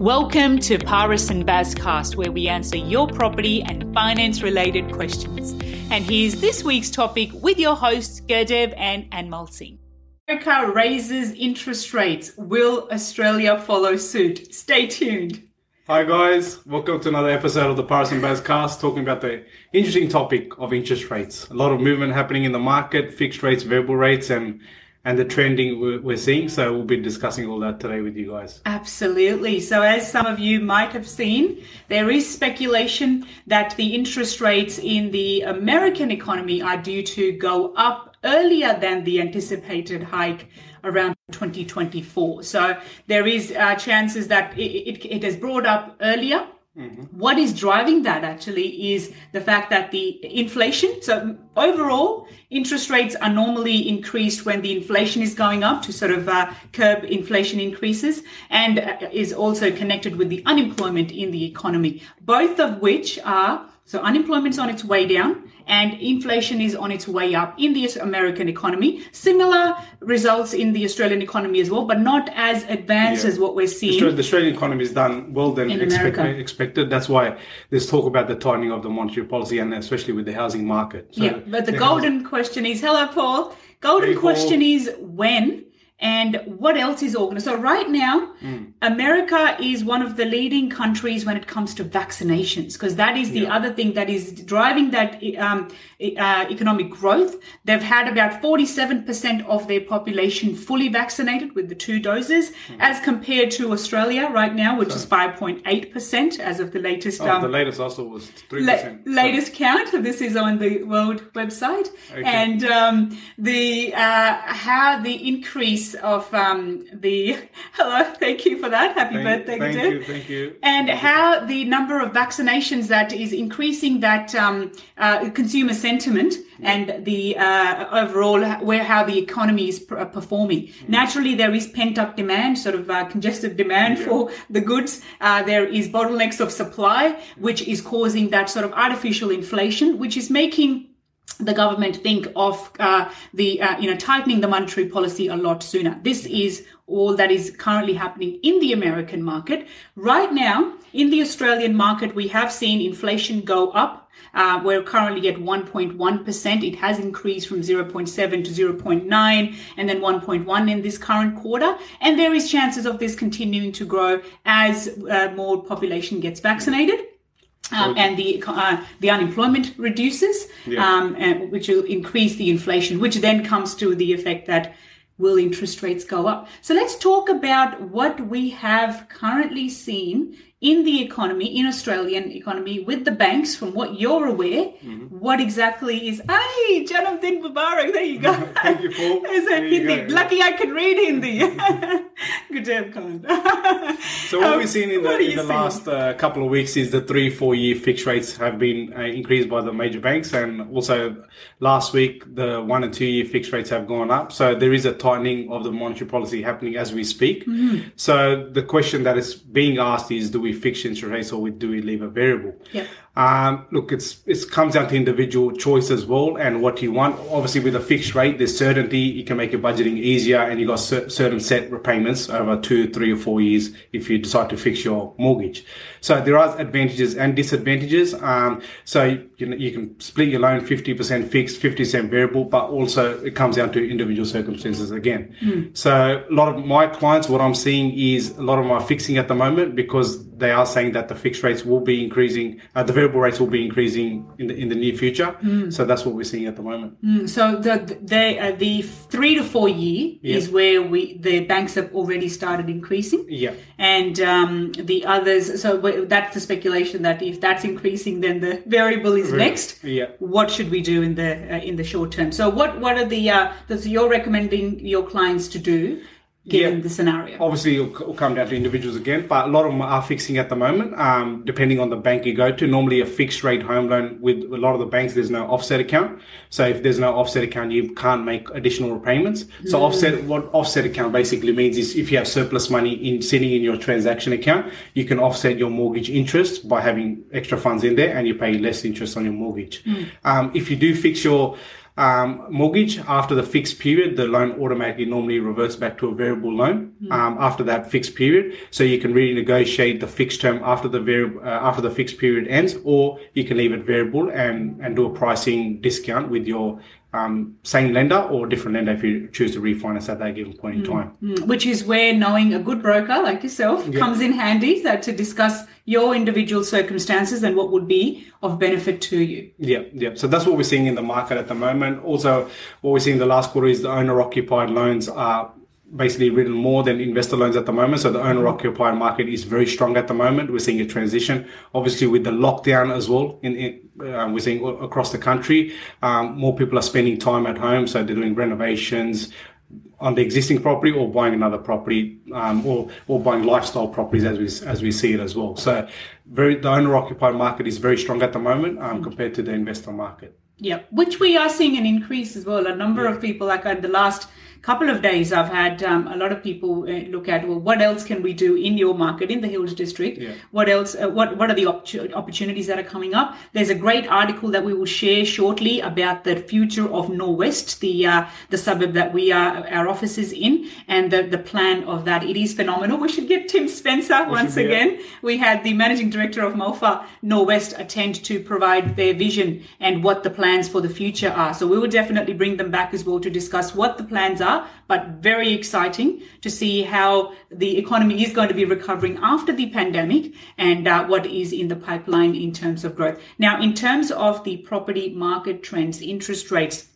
Welcome to Paris and Bazcast, where we answer your property and finance related questions. And here's this week's topic with your hosts, Gurdev and Anmol Singh. America raises interest rates. Will Australia follow suit? Stay tuned. Hi guys, welcome to another episode of the Paris and Bazcast, talking about the interesting topic of interest rates. A lot of movement happening in the market, fixed rates, variable rates, and and the trending we're seeing. So we'll be discussing all that today with you guys. Absolutely. So as some of you might have seen, there is speculation that the interest rates in the American economy are due to go up earlier than the anticipated hike around 2024. So there is uh, chances that it, it, it has brought up earlier Mm-hmm. What is driving that actually is the fact that the inflation, so overall, interest rates are normally increased when the inflation is going up to sort of uh, curb inflation increases and uh, is also connected with the unemployment in the economy, both of which are so unemployment's on its way down and inflation is on its way up in the American economy. Similar results in the Australian economy as well, but not as advanced yeah. as what we're seeing. The Australian economy is done well than expect, expected. That's why there's talk about the tightening of the monetary policy and especially with the housing market. So yeah, but the, golden housing... question is, hello, Paul. Golden hey, question Paul. is when and what else is organized? So right now, mm. America is one of the leading countries when it comes to vaccinations, because that is the yeah. other thing that is driving that um, uh, economic growth. They've had about 47% of their population fully vaccinated with the two doses, mm. as compared to Australia right now, which so, is 5.8% as of the latest. Oh, um, the latest also was 3%. La- latest count. This is on the World website. Okay. And um, the uh, how the increase of um, the hello, thank you for that. Happy thank, birthday, thank you, thank you. And thank how you. the number of vaccinations that is increasing that um, uh, consumer sentiment and the uh, overall where how the economy is pr- uh, performing. Mm. Naturally, there is pent up demand, sort of uh, congested demand yeah. for the goods. Uh, there is bottlenecks of supply, which is causing that sort of artificial inflation, which is making the government think of uh, the uh, you know tightening the monetary policy a lot sooner. This is all that is currently happening in the American market right now. In the Australian market, we have seen inflation go up. Uh, we're currently at 1.1%. It has increased from 0.7 to 0.9 and then 1.1 in this current quarter. And there is chances of this continuing to grow as uh, more population gets vaccinated. Um, and the uh, the unemployment reduces, yeah. um, and, which will increase the inflation, which then comes to the effect that will interest rates go up. So let's talk about what we have currently seen in the economy, in Australian economy, with the banks, from what you're aware, mm-hmm. what exactly is, hey, Janamdin Mubarak, there you go. Thank you, Paul. Is it Hindi? Go, Lucky I can read Hindi. Good job, Colin. so what um, we've seen in the, in the last uh, couple of weeks is the three, four year fixed rates have been uh, increased by the major banks. And also last week, the one and two year fixed rates have gone up. So there is a tightening of the monetary policy happening as we speak. Mm-hmm. So the question that is being asked is, do we fix interest rates or do we leave a variable? Yeah. Um, look, it's it comes down to individual choice as well and what you want. Obviously, with a fixed rate, there's certainty. You can make your budgeting easier, and you got certain set repayments over two, three, or four years if you decide to fix your mortgage. So there are advantages and disadvantages. Um, so you, know, you can split your loan 50% fixed, 50% variable, but also it comes down to individual circumstances again. Mm. So a lot of my clients, what I'm seeing is a lot of my fixing at the moment because they are saying that the fixed rates will be increasing, uh, the variable rates will be increasing in the in the near future. Mm. So that's what we're seeing at the moment. Mm. So the the uh, the three to four year yeah. is where we the banks have already started increasing. Yeah, and um, the others. So that's the speculation that if that's increasing, then the variable is really? next. Yeah. What should we do in the uh, in the short term? So what what are the uh, that's you're recommending your clients to do? Given yeah. the scenario? Obviously, it'll, come down to individuals again, but a lot of them are fixing at the moment, um, depending on the bank you go to. Normally, a fixed rate home loan with a lot of the banks, there's no offset account. So if there's no offset account, you can't make additional repayments. So mm. offset, what offset account basically means is if you have surplus money in sitting in your transaction account, you can offset your mortgage interest by having extra funds in there and you pay less interest on your mortgage. Mm. Um, if you do fix your um, mortgage after the fixed period, the loan automatically normally reverts back to a variable loan um, after that fixed period. So you can renegotiate the fixed term after the variable uh, after the fixed period ends, or you can leave it variable and and do a pricing discount with your um, same lender or different lender if you choose to refinance at that given point in time. Mm, Which is where knowing a good broker like yourself comes in handy that to discuss your individual circumstances and what would be of benefit to you. Yeah, yeah. So that's what we're seeing in the market at the moment. Also, what we're seeing in the last quarter is the owner occupied loans are basically written more than investor loans at the moment. So the owner occupied market is very strong at the moment. We're seeing a transition, obviously with the lockdown as well. In, in uh, we're seeing across the country, um, more people are spending time at home, so they're doing renovations on the existing property or buying another property um, or or buying lifestyle properties as we as we see it as well. So very the owner occupied market is very strong at the moment um, compared to the investor market. Yeah, which we are seeing an increase as well. A number of people, like the last couple of days, I've had um, a lot of people uh, look at, well, what else can we do in your market, in the Hills District? Yeah. What else, uh, what, what are the opportu- opportunities that are coming up? There's a great article that we will share shortly about the future of Norwest, the, uh, the suburb that we are, our office is in, and the, the plan of that. It is phenomenal. We should get Tim Spencer once be, yeah. again. We had the managing director of Mulpha Norwest attend to provide their vision and what the plans for the future are. So we will definitely bring them back as well to discuss what the plans are, but very exciting to see how the economy is going to be recovering after the pandemic and uh, what is in the pipeline in terms of growth. Now, in terms of the property market trends, interest rates,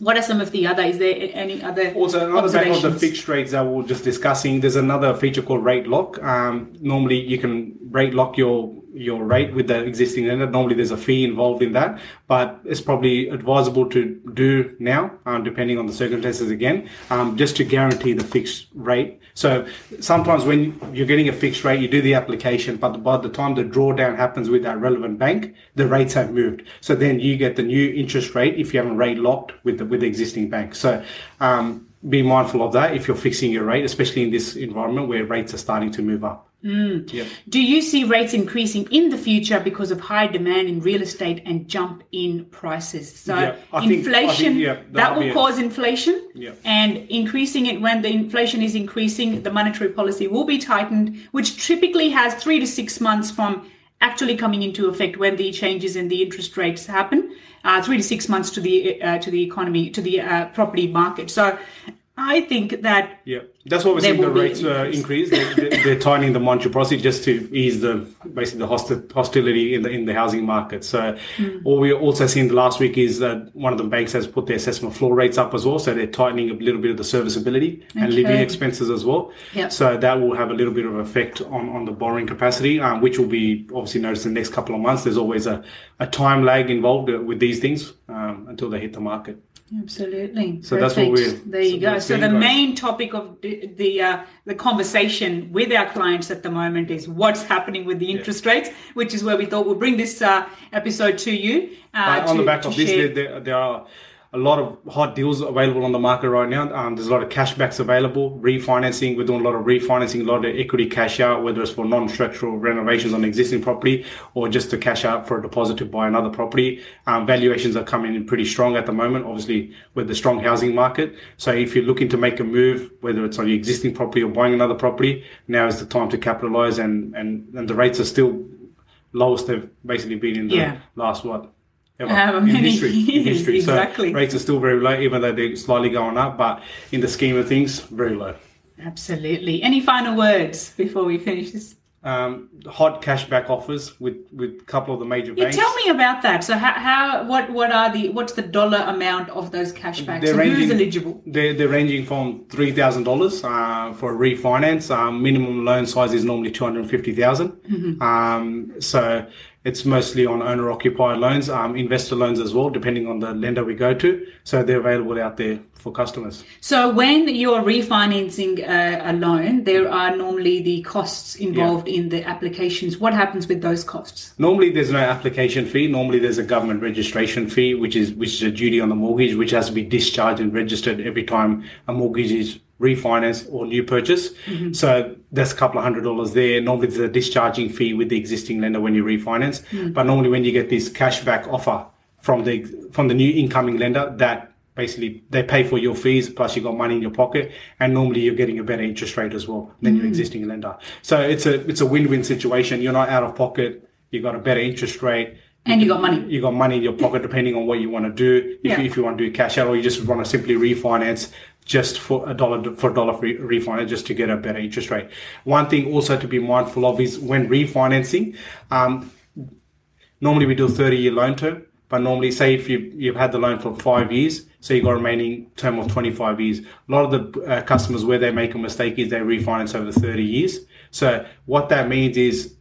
what are some of the other? Is there any other Also, another back of the fixed rates that we we're just discussing, there's another feature called rate lock. Um, normally, you can rate lock your your rate with the existing lender. Normally, there's a fee involved in that, but it's probably advisable to do now, um, depending on the circumstances again, um, just to guarantee the fixed rate. So sometimes when you're getting a fixed rate, you do the application, but by the time the drawdown happens with that relevant bank, the rates have moved. So then you get the new interest rate if you haven't rate locked with the with the existing bank. So um, be mindful of that if you're fixing your rate, especially in this environment where rates are starting to move up. Yeah. Do you see rates increasing in the future because of high demand in real estate and jump in prices? So Yeah, I think- inflation think, yeah, that will it. cause inflation, Yeah. and increasing it when the inflation is increasing, the monetary policy will be tightened, which typically has three to six months from actually coming into effect when the changes in the interest rates happen. Uh, three to six months to the uh, to the economy to the uh, property market. So. I think that Yeah, that's what we're seeing the rates uh, increase. They, they're tightening the monetary policy just to ease the basically the hosti- hostility in the in the housing market. So, Hmm. what we also seen the last week is that one of the banks has put their assessment floor rates up as well. So they're tightening a little bit of the serviceability and living expenses as well. Yep. So that will have a little bit of effect on, on the borrowing capacity, um, which will be obviously noticed in the next couple of months. There's always a, a time lag involved uh, with these things um, until they hit the market. Absolutely. So that's what Perfect. we're- There you go. So the guys. main topic of the the, uh, the conversation with our clients at the moment is what's happening with the interest rates, which is where we thought we'll bring this uh, episode to you. Uh, on the back of this, there, there are a lot of hot deals available on the market right now. Um, there's a lot of cashbacks available, refinancing. We're doing a lot of refinancing, a lot of equity cash out, whether it's for non-structural renovations on existing property or just to cash out for a deposit to buy another property. Um, valuations are coming in pretty strong at the moment, obviously with the strong housing market. So if you're looking to make a move, whether it's on your existing property or buying another property, now is the time to capitalize and, and, and the rates are still lowest they've basically been in the Yeah. last what ever However in many history. In history. exactly. So rates are still very low, even though they're slightly going up. But in the scheme of things, very low. Absolutely. Any final words before we finish this? Um, hot cashback offers with with a couple of the major Yeah, banks. tell me about that. So how, how what what are the what's the dollar amount of those cashbacks? They're and who's eligible? They're, they're ranging from three thousand dollars uh, for a refinance. Um, minimum loan size is normally two hundred fifty thousand. Mm-hmm. Um, so it's mostly on owner occupied loans, um, investor loans as well, depending on the lender we go to. So they're available out there for customers. So when you're refinancing a, a loan, there are normally the costs involved in the applications. What happens with those costs? Normally, there's no application fee. Normally, there's a government registration fee, which is which is a duty on the mortgage, which has to be discharged and registered every time a mortgage is refinanced or new purchase. Mm-hmm. So that's a couple of hundred dollars there. Normally, there's a discharging fee with the existing lender when you refinance. Mm-hmm. But normally, when you get this cashback offer from the from the new incoming lender that basically they pay for your fees plus you got money in your pocket and normally you're getting a better interest rate as well than your mm-hmm. existing lender. So it's a it's a win-win situation. You're not out of pocket. You've got a better interest rate And you got money. you got money in your pocket depending on what you want to do. If, Yeah. you, if you want to do cash out or you just want to simply refinance just for a dollar for a dollar re- refinance just to get a better interest rate. One thing also to be mindful of is when refinancing, um, normally we do a 30 year loan term, but normally say if you, you've had the loan for five years, so you've got a remaining term of 25 years. A lot of the uh, customers where they make a mistake is they refinance over 30 years. So what that means is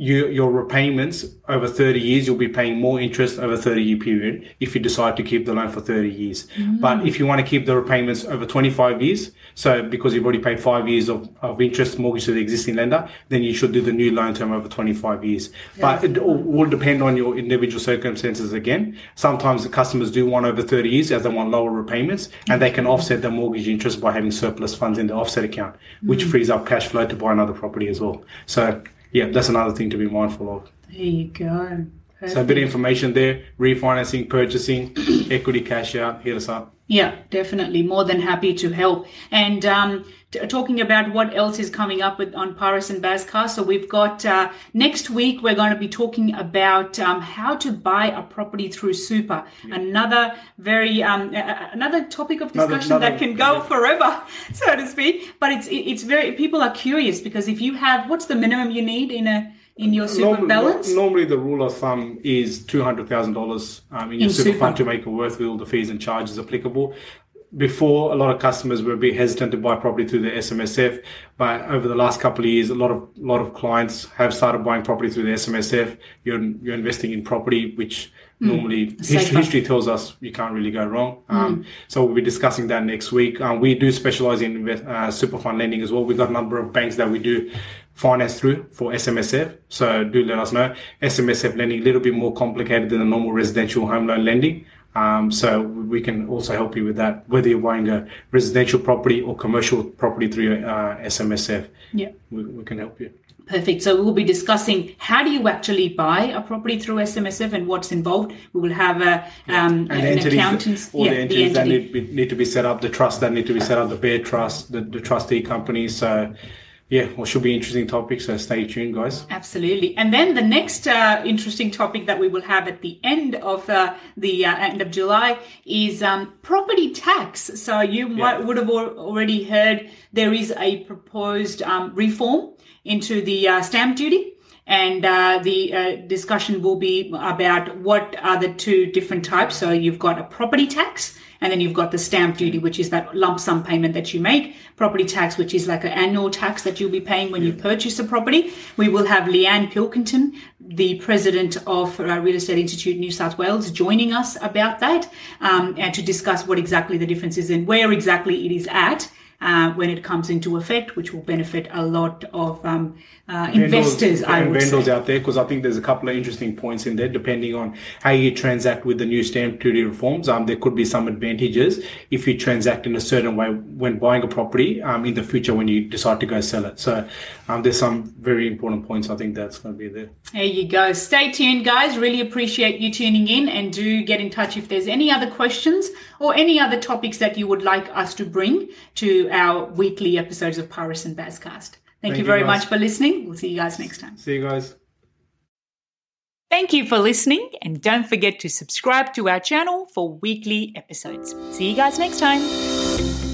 you, your repayments over 30 years, you'll be paying more interest over 30 year period if you decide to keep the loan for 30 years. Mm. But if you want to keep the repayments over 25 years, so because you've already paid five years of, of interest mortgage to the existing lender, then you should do the new loan term over 25 years. But it all will depend on your individual circumstances again. Sometimes the customers do want over 30 years as they want lower repayments and they can mm-hmm. offset the mortgage interest by having surplus funds in the offset account, which mm. frees up cash flow to buy another property as well. So yeah, that's another thing to be mindful of. There you go. So a bit of information there, refinancing, purchasing, equity cash out, hit us up. Yeah, definitely. More than happy to help. And um, t- talking about what else is coming up with on Paris and Bazcast. So we've got uh, next week we're going to be talking about um, how to buy a property through Super. Another very um, a- another topic of Another- discussion that another- can go forever, so to speak. But it's it's very people are curious because if you have what's the minimum you need in a in your super Normally, balance? normally the rule of thumb is two hundred thousand dollars um, in your In super, super. fund to make it worthwhile. The fees and charges applicable. Before, a lot of customers were a bit hesitant to buy property through the SMSF, but over the last couple of years, a lot of lot of clients have started buying property through the SMSF. You're you're investing in property, which normally history, history tells us you can't really go wrong. Um, So we'll be discussing that next week. Um, we do specialize in invest, uh, super fund lending as well. We've got a number of banks that we do finance through for SMSF. So do let us know. SMSF lending a little bit more complicated than a normal residential home loan lending. Um, so we can also help you with that, whether you're buying a residential property or commercial property through uh, SMSF. Yeah. We, we can help you. Perfect. So we'll be discussing how do you actually buy a property through SMSF and what's involved. We will have a um, an the entities, accountant. all yeah, the entities that entity. need, be, need to be set up, the trust that need to be set up, the bare trust, the, the trustee companies. So, yeah, well, should be interesting topic. So stay tuned, guys. Absolutely. And then the next uh, interesting topic that we will have at the end of uh, the uh, end of July is um, property tax. So you might would have already heard there is a proposed um, reform into the uh, stamp duty. And uh, the uh, discussion will be about what are the two different types. So you've got a property tax, and then you've got the stamp duty, which is that lump sum payment that you make. Property tax, which is like an annual tax that you'll be paying when you purchase a property. We will have Leanne Pilkington, the president of uh, Real Estate Institute New South Wales, joining us about that um, and to discuss what exactly the difference is and where exactly it is at. Uh, when it comes into effect, which will benefit a lot of um, uh, investors, I and would vendors say. out there, because I think there's a couple of interesting points in there, depending on how you transact with the new stamp duty reforms. Um, there could be some advantages if you transact in a certain way when buying a property um, in the future when you decide to go sell it. So um, there's some very important points I think that's going to be there. There you go. Stay tuned, guys. Really appreciate you tuning in and do get in touch if there's any other questions or any other topics that you would like us to bring to our weekly episodes of Paris and Bazcast. Thank, you you, very guys. much for listening. We'll see you guys next time. See you guys. Thank you for listening and don't forget to subscribe to our channel for weekly episodes. See you guys next time.